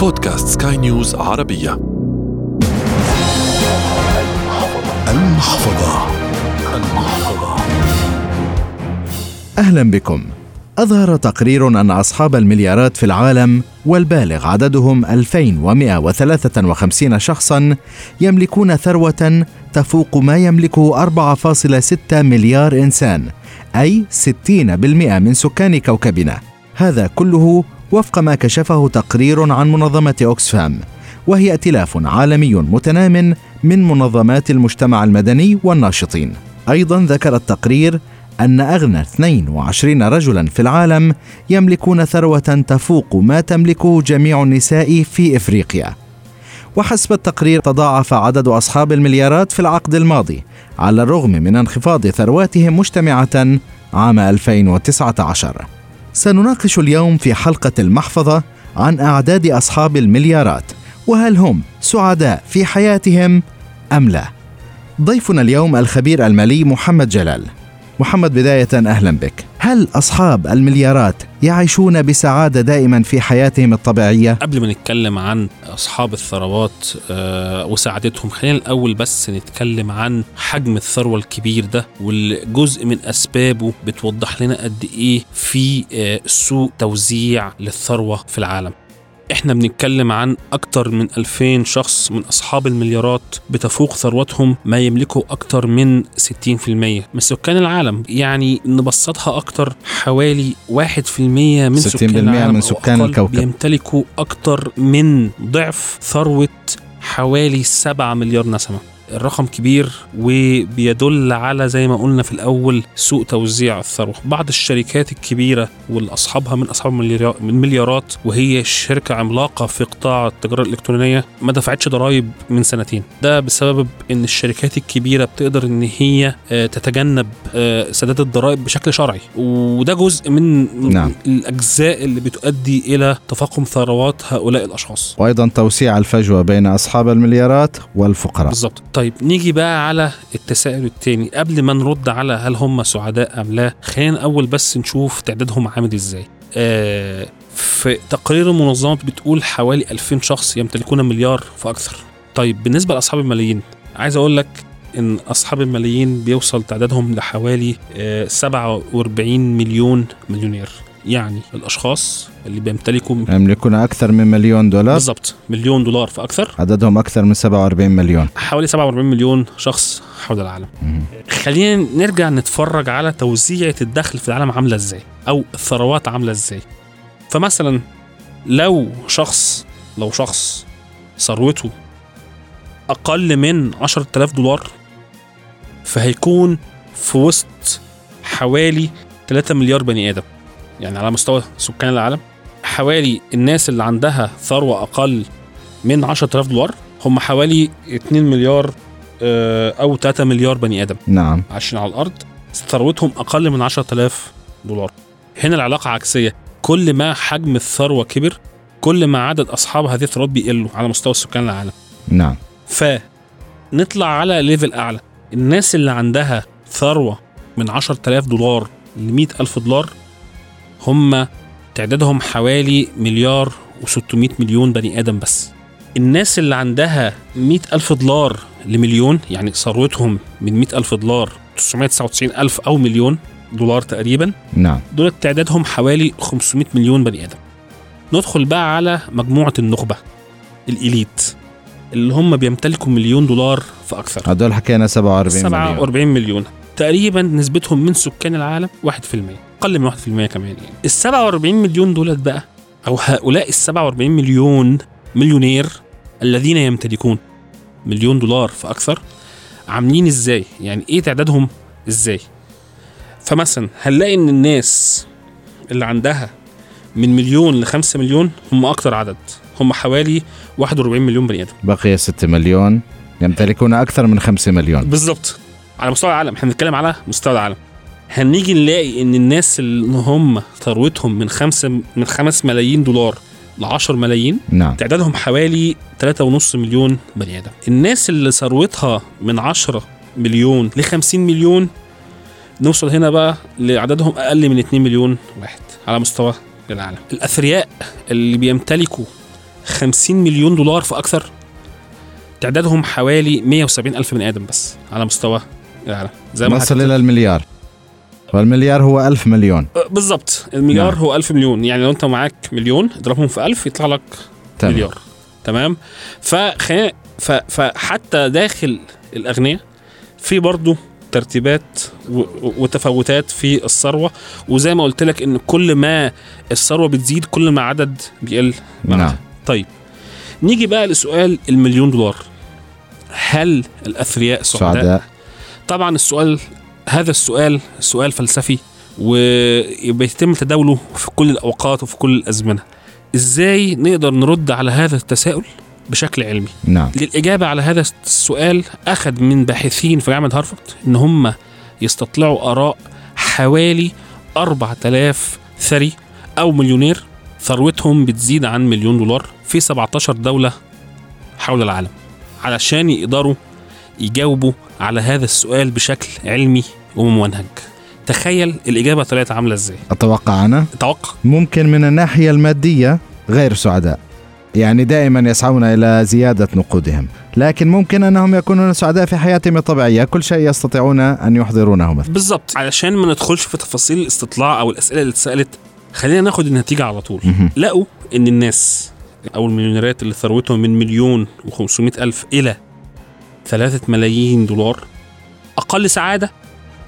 بودكاست سكاي نيوز عربية. المحفظة. المحفظة. أهلا بكم. أظهر تقرير أن أصحاب المليارات في العالم والبالغ عددهم 2153 شخصا يملكون ثروة تفوق ما يملكه 4.6 مليار إنسان أي 60% من سكان كوكبنا. هذا كله وفق ما كشفه تقرير عن منظمة أوكسفام وهي ائتلاف عالمي متنام من منظمات المجتمع المدني والناشطين. أيضا ذكر التقرير أن أغنى 22 رجلا في العالم يملكون ثروة تفوق ما تملكه جميع النساء في إفريقيا. وحسب التقرير تضاعف عدد أصحاب المليارات في العقد الماضي على الرغم من انخفاض ثرواتهم مجتمعة عام 2019 سنناقش اليوم في حلقة المحفظة عن أعداد أصحاب المليارات وهل هم سعداء في حياتهم أم لا؟ ضيفنا اليوم الخبير المالي محمد جلال محمد بداية أهلا بك هل أصحاب المليارات يعيشون بسعادة دائما في حياتهم الطبيعية؟ قبل ما نتكلم عن أصحاب الثروات آه، وسعادتهم خلينا الأول بس نتكلم عن حجم الثروة الكبير ده والجزء من أسبابه بتوضح لنا قد إيه في آه، سوء توزيع للثروة في العالم إحنا بنتكلم عن أكتر من 2000 شخص من أصحاب المليارات بتفوق ثروتهم ما يملكوا أكتر من 60% من سكان العالم يعني نبسطها أكتر حوالي 1% من 60% سكان العالم من سكان الكوكب. بيمتلكوا أكتر من ضعف ثروة حوالي 7 مليار نسمة الرقم كبير وبيدل على زي ما قلنا في الأول سوء توزيع الثروة. بعض الشركات الكبيرة واللي اصحابها من أصحاب المليارا- المليارات وهي شركة عملاقة في قطاع التجارة الإلكترونية ما دفعتش ضرائب من سنتين. ده بسبب إن الشركات الكبيرة بتقدر إن هي آه، تتجنب آه، سداد الضرائب بشكل شرعي. وده جزء من نعم. الأجزاء اللي بتؤدي إلى تفاقم ثروات هؤلاء الأشخاص. وأيضا توسيع الفجوة بين أصحاب المليارات والفقراء. بالظبط طيب نيجي بقى على التساؤل التاني. قبل ما نرد على هل هم سعداء أم لا خلينا الأول بس نشوف تعدادهم عامل إزاي. آه في تقرير المنظمة بتقول حوالي 2000 شخص يمتلكون مليار فاكثر طيب بالنسبة لأصحاب الملايين عايز أقول لك إن أصحاب الملايين بيوصل تعدادهم لحوالي آه 47 مليون مليونير. يعني الأشخاص اللي بيمتلكوا يملكون أكثر من مليون دولار؟ بالظبط مليون دولار فأكثر. عددهم أكثر من 47 مليون. حوالي 47 مليون شخص حول العالم. خلينا نرجع نتفرج على توزيعة الدخل في العالم عاملة إزاي أو الثروات عاملة إزاي. فمثلا لو شخص لو شخص ثروته أقل من 10000 دولار فهيكون في وسط حوالي 3 مليار بني آدم. يعني على مستوى سكان العالم حوالي الناس اللي عندها ثروة أقل من 10000 دولار هم حوالي 2 مليار آه، أو 3 مليار بني آدم نعم. عايشين على الأرض ثروتهم أقل من 10000 دولار. هنا العلاقة عكسية. كل ما حجم الثروة كبر كل ما عدد أصحاب هذه الثروات بيقلوا على مستوى سكان العالم. نعم. فنطلع على ليفل أعلى. الناس اللي عندها ثروة من 10000 دولار ل 100000 دولار هم تعدادهم حوالي مليار و600 مليون بني آدم بس. الناس اللي عندها 100000 دولار لمليون يعني ثروتهم من 100000 دولار 999 ألف أو مليون دولار تقريبا نعم. دول تعدادهم حوالي 500 مليون بني آدم. ندخل بقى على مجموعة النخبة الإليت اللي هم بيمتلكوا مليون دولار فأكثر هدول حكينا 47 مليون. 47 مليون. تقريبا نسبتهم من سكان العالم 1% أقل من 1% كمان يعني. ال 47 مليون دولت بقى أو هؤلاء ال 47 مليون مليونير الذين يمتلكون مليون دولار فأكثر عاملين إزاي؟ يعني إيه تعدادهم؟ إزاي؟ فمثلا هنلاقي إن الناس اللي عندها من مليون ل 5 مليون هم أكتر عدد. هم حوالي 41 مليون بني آدم. بقي 6 مليون يمتلكون أكثر من 5 مليون. بالظبط. على مستوى العالم. إحنا بنتكلم على مستوى العالم. هنيجي نلاقي إن الناس اللي هم ثروتهم من خمسة من خمس ملايين دولار ل 10 ملايين نعم. تعدادهم حوالي 3.5 مليون بني آدم. الناس اللي ثروتها من 10 مليون ل 50 مليون نوصل هنا بقى لعددهم أقل من 2 مليون واحد على مستوى العالم. الأثرياء اللي بيمتلكوا 50 مليون دولار فاكثر تعدادهم حوالي 170 ألف بني آدم بس على مستوى العالم زي ما نصل. إلى المليار. والمليار هو ألف مليون. أه، بالظبط المليار نعم. هو 1000 مليون. يعني لو أنت معاك مليون اضربهم في 1000 يطلع لك تمام. مليار. تمام؟ فخلينا ف- فحتى داخل الاغنياء في برضه ترتيبات و- وتفاوتات في الثروة. وزي ما قلت لك إن كل ما الثروة بتزيد كل ما عدد بيقل. نعم. طيب. نيجي بقى لسؤال المليون دولار. هل الأثرياء سعداء؟ سعداء. طبعا السؤال هذا السؤال سؤال فلسفي وبيتم تداوله في كل الأوقات وفي كل الأزمنة. إزاي نقدر نرد على هذا التساؤل بشكل علمي؟ نعم. للإجابة على هذا السؤال أخذ من باحثين في جامعة هارفارد إن هم يستطلعوا آراء حوالي 4000 ثري أو مليونير ثروتهم بتزيد عن مليون دولار في 17 دولة حول العالم علشان يقدروا يجاوبوا على هذا السؤال بشكل علمي وممنهج تخيل الإجابة طلعت عاملة إزاي. أتوقع أنا؟ أتوقع. ممكن من الناحية المادية غير سعداء. يعني دائما يسعون إلى زيادة نقودهم. لكن ممكن أنهم يكونون سعداء في حياتهم الطبيعية. كل شيء يستطيعون أن يحضرونه مثلا. بالضبط. علشان ما ندخلش في تفاصيل الاستطلاع أو الأسئلة اللي اتسألت خلينا ناخد النتيجة على طول. لقوا إن الناس أو المليونيرات اللي ثروتهم من مليون و ألف إلى 3 ملايين دولار. أقل سعادة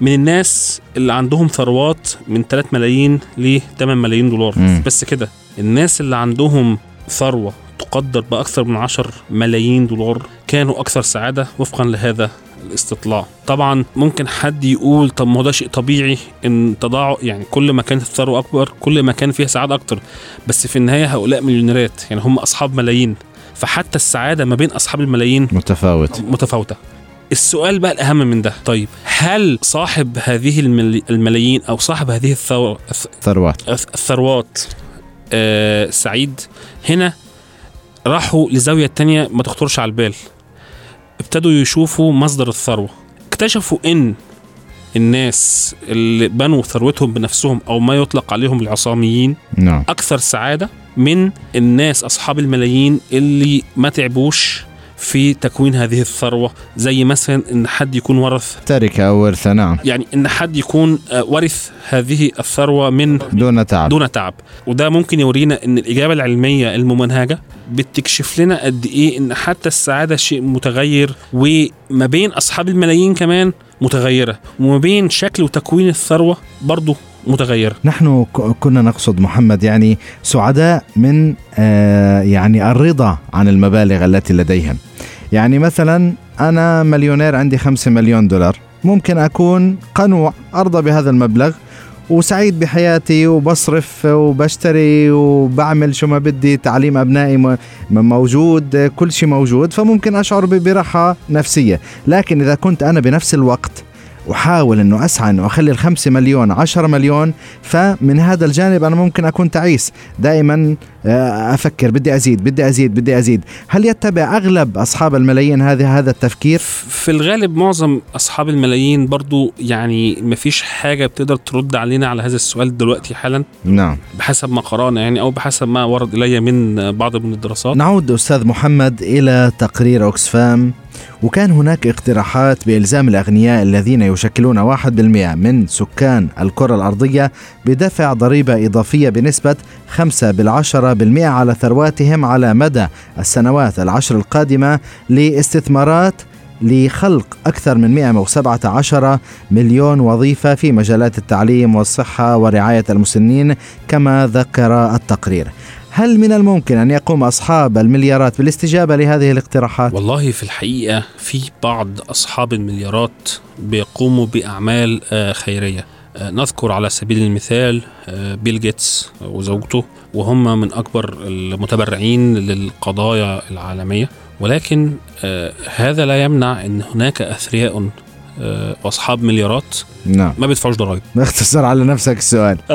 من الناس اللي عندهم ثروات من 3 ملايين ل 8 ملايين دولار. مم. بس كده الناس اللي عندهم ثروة تقدر بأكثر من 10 ملايين دولار كانوا أكثر سعادة وفقا لهذا الاستطلاع. طبعا ممكن حد يقول طب ما هو ده شيء طبيعي إن تضاع يعني كل ما كانت الثروة أكبر كل ما كان فيها سعادة أكتر. بس في النهاية هؤلاء مليونيرات يعني هم أصحاب ملايين. فحتى السعادة ما بين أصحاب الملايين متفاوت. متفاوتة. السؤال بقى الأهم من ده. طيب هل صاحب هذه المل- الملايين أو صاحب هذه الثروه ثروات. الثروات آه سعيد هنا راحوا لزاوية تانية ما تخطرش على البال. ابتدوا يشوفوا مصدر الثروة. اكتشفوا إن الناس اللي بنوا ثروتهم بنفسهم أو ما يطلق عليهم العصاميين نعم. أكثر سعادة من الناس أصحاب الملايين اللي ما تعبوش في تكوين هذه الثروة زي مثلا إن حد يكون ورث. تركة أو ورثة نعم. يعني إن حد يكون آه، ورث هذه الثروة من دون تعب. دون تعب. وده ممكن يورينا إن الإجابة العلمية الممنهجة بتكشف لنا قد إيه إن حتى السعادة شيء متغير وما بين أصحاب الملايين كمان متغيرة. وما بين شكل وتكوين الثروة برضه متغيرة. نحن كنا نقصد محمد يعني سعداء من آه يعني الرضا عن المبالغ التي لديهم. يعني مثلا أنا مليونير عندي خمسة مليون دولار. ممكن أكون قنوع أرضى بهذا المبلغ وسعيد بحياتي وبصرف وبشتري وبعمل شو ما بدي تعليم أبنائي موجود كل شيء موجود فممكن أشعر براحة نفسية. لكن إذا كنت أنا بنفس الوقت أحاول أنه أسعى أنه أخلي الخمسة مليون عشرة مليون فمن هذا الجانب أنا ممكن أكون تعيس. دائما آه، أفكر بدي أزيد بدي أزيد بدي أزيد. هل يتبع أغلب أصحاب الملايين هذا هذا التفكير؟ في الغالب معظم أصحاب الملايين برضو يعني مفيش حاجة بتقدر ترد علينا على هذا السؤال دلوقتي حالا. نعم. بحسب ما قرأنا يعني أو بحسب ما ورد إلي من بعض من الدراسات. نعود أستاذ محمد إلى تقرير أوكسفام. وكان هناك اقتراحات بإلزام الأغنياء الذين يشكلون واحد بالمئة من سكان الكرة الأرضية بدفع ضريبة إضافية بنسبة خمسة بالعشرة بالمئة على ثرواتهم على مدى السنوات العشر القادمة لاستثمارات لخلق أكثر من 117 مليون وظيفة في مجالات التعليم والصحة ورعاية المسنين كما ذكر التقرير هل من الممكن أن يقوم أصحاب المليارات بالاستجابة لهذه الاقتراحات؟ والله في الحقيقة في بعض أصحاب المليارات بيقوموا بأعمال آه، خيرية نذكر على سبيل المثال آه، بيل جيتس وزوجته وهم من أكبر المتبرعين للقضايا العالمية. ولكن آه، هذا لا يمنع أن هناك أثرياء آه، وأصحاب مليارات نعم. ما بيدفعوش ضرائب. باختصار على نفسك السؤال.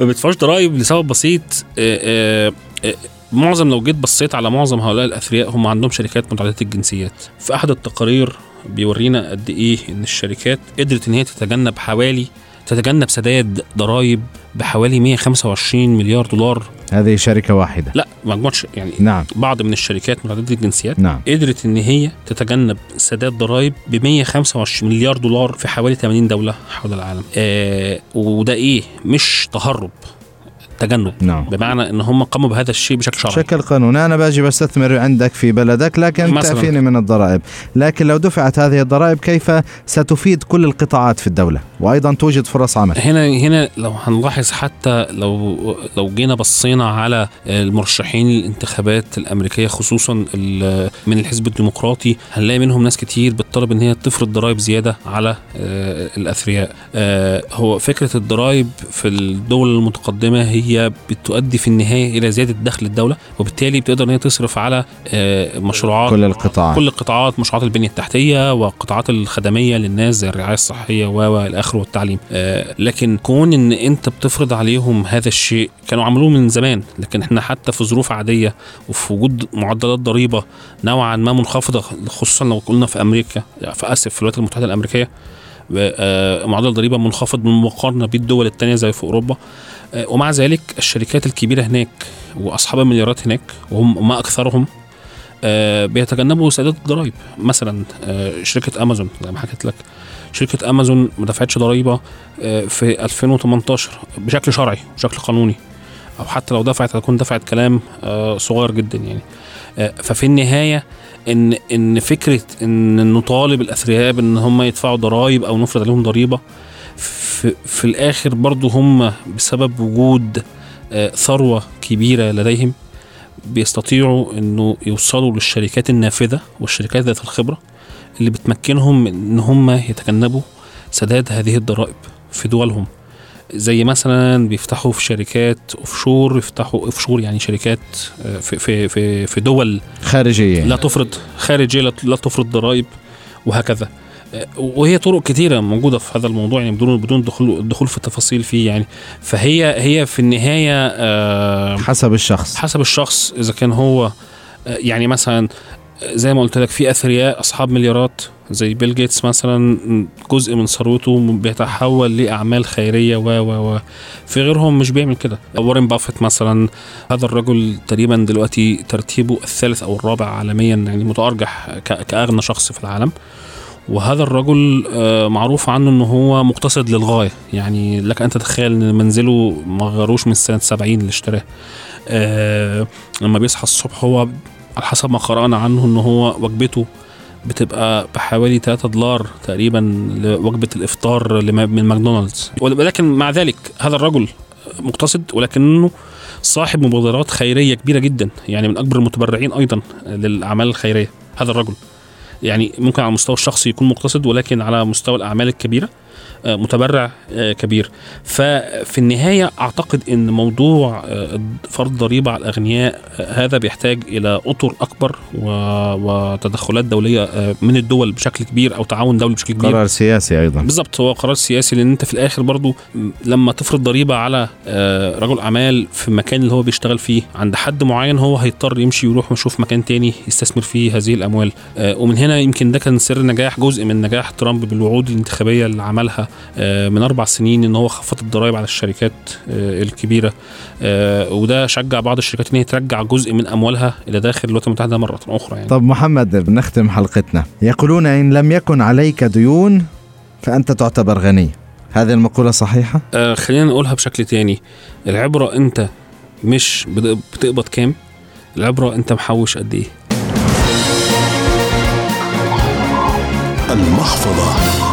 ما بيدفعوش ضرائب لسبب بسيط آه، آه، آه، معظم لو جيت بصيت على معظم هؤلاء الأثرياء هم عندهم شركات متعددة الجنسيات. في أحد التقارير بيورينا قد إيه إن الشركات قدرت إن هي تتجنب حوالي تتجنب سداد ضرائب بحوالي 125 مليار دولار. هذه شركة واحدة. لا مجموعه يعني نعم. بعض من الشركات متعدده الجنسيات نعم. قدرت إن هي تتجنب سداد ضرائب ب 125 مليار دولار في حوالي 80 دولة حول العالم. آه وده إيه؟ مش تهرب. تجنب. نعم. بمعنى إن هم قاموا بهذا الشيء بشكل شرعي. بشكل قانوني. أنا بأجي بستثمر عندك في بلدك لكن. تعفيني من الضرائب. لكن لو دفعت هذه الضرائب كيف ستفيد كل القطاعات في الدولة؟ وأيضا توجد فرص عمل. هنا هنا لو هنلاحظ حتى لو لو جينا بصينا على المرشحين للانتخابات الأمريكية خصوصا من الحزب الديمقراطي هنلاقي منهم ناس كتير بتطلب إن هي تفرض ضرائب زيادة على آه، الأثرياء. آه، هو فكرة الضرائب في الدول المتقدمة هي بتؤدي في النهاية إلى زيادة دخل الدولة وبالتالي بتقدر إن هي تصرف على آه، مشروعات كل القطاعات. كل القطاعات مشروعات البنية التحتية والقطاعات الخدمية للناس زي الرعاية الصحية و و إلى اخره والتعليم. آه لكن كون إن أنت بتفرض عليهم هذا الشيء كانوا عملوه من زمان لكن إحنا حتى في ظروف عادية وفي وجود معدلات ضريبة نوعا ما منخفضة خصوصا لو قلنا في أمريكا في اسف في الولايات المتحدة الأمريكية آه، معدل ضريبة منخفض بالمقارنه بالدول الثانية زي في أوروبا. ومع ذلك الشركات الكبيرة هناك وأصحاب المليارات هناك وهم ما أكثرهم آه، بيتجنبوا سداد الضرائب. مثلا آه، شركة أمازون زي ما حكيت لك. شركة أمازون ما دفعتش ضريبة آه، في 2018 بشكل شرعي بشكل قانوني. أو حتى لو دفعت هتكون دفعت كلام آه، صغير جدا يعني. آه، ففي النهاية إن إن فكرة إن نطالب الأثرياء بإن هم يدفعوا ضرائب أو نفرض عليهم ضريبة في, في الآخر برضو هم بسبب وجود آه، ثروة كبيرة لديهم بيستطيعوا إنه يوصلوا للشركات النافذة والشركات ذات الخبرة اللي بتمكنهم إن هم يتجنبوا سداد هذه الضرائب في دولهم. زي مثلا بيفتحوا في شركات offshore يفتحوا offshore يعني شركات آه، في في في في دول خارجية. لا تفرض خارجية لا- تفرض ضرائب وهكذا. وهي طرق كتيرة موجودة في هذا الموضوع يعني بدون بدون دخول الدخول في التفاصيل فيه يعني. فهي هي في النهاية آه، حسب الشخص. حسب الشخص إذا كان هو آه، يعني مثلا آه، زي ما قلت لك في أثرياء أصحاب مليارات زي بيل جيتس مثلا جزء من ثروته بيتحول لأعمال خيرية و و و. في غيرهم مش بيعمل كده. وارن بافيت مثلا هذا الرجل تقريبا دلوقتي ترتيبه الثالث أو الرابع عالميا يعني متأرجح كأغنى شخص في العالم. وهذا الرجل آه، معروف عنه انه هو مقتصد للغاية. يعني لك أن تتخيل إن منزله ما غيروش من سنة 70 اللي اشتراه آه، لما بيصحى الصبح هو على حسب ما قرأنا عنه إن هو وجبته بتبقى بحوالي 3 دولار تقريبا لوجبة الإفطار من ماكدونالدز. ولكن مع ذلك هذا الرجل مقتصد ولكنه صاحب مبادرات خيرية كبيرة جدا. يعني من أكبر المتبرعين أيضا للأعمال الخيرية هذا الرجل. يعني ممكن على المستوى الشخصي يكون مقتصد ولكن على مستوى الأعمال الكبيرة. متبرع آه، كبير. ففي النهاية أعتقد إن موضوع آه، فرض ضريبة على الأغنياء آه، هذا بيحتاج إلى أطر أكبر و- وتدخلات دولية آه، من الدول بشكل كبير أو تعاون دولي بشكل كبير. قرار سياسي أيضا. بالظبط هو قرار سياسي لأن أنت في الآخر برضو لما تفرض ضريبة على آه، رجل أعمال في المكان اللي هو بيشتغل فيه عند حد معين هو هيضطر يمشي ويروح ويشوف مكان تاني يستثمر فيه هذه الأموال. آه، ومن هنا يمكن ده كان سر نجاح جزء من نجاح ترامب بالوعود الانتخابية اللي عملها آه، من أربع سنين إن هو خفض الضرائب على الشركات آه، الكبيرة. آه، وده شجع بعض الشركات إن هي ترجع جزء من أموالها إلى داخل الولايات المتحدة مرة أخرى يعني. طب محمد نختم حلقتنا. يقولون إن لم يكن عليك ديون فأنت تعتبر غني. هذه المقولة صحيحة؟ آه خلينا نقولها بشكل تاني. العبرة أنت مش بت- بتقبض كام؟ العبرة أنت محوش قد إيه؟ المحفظة.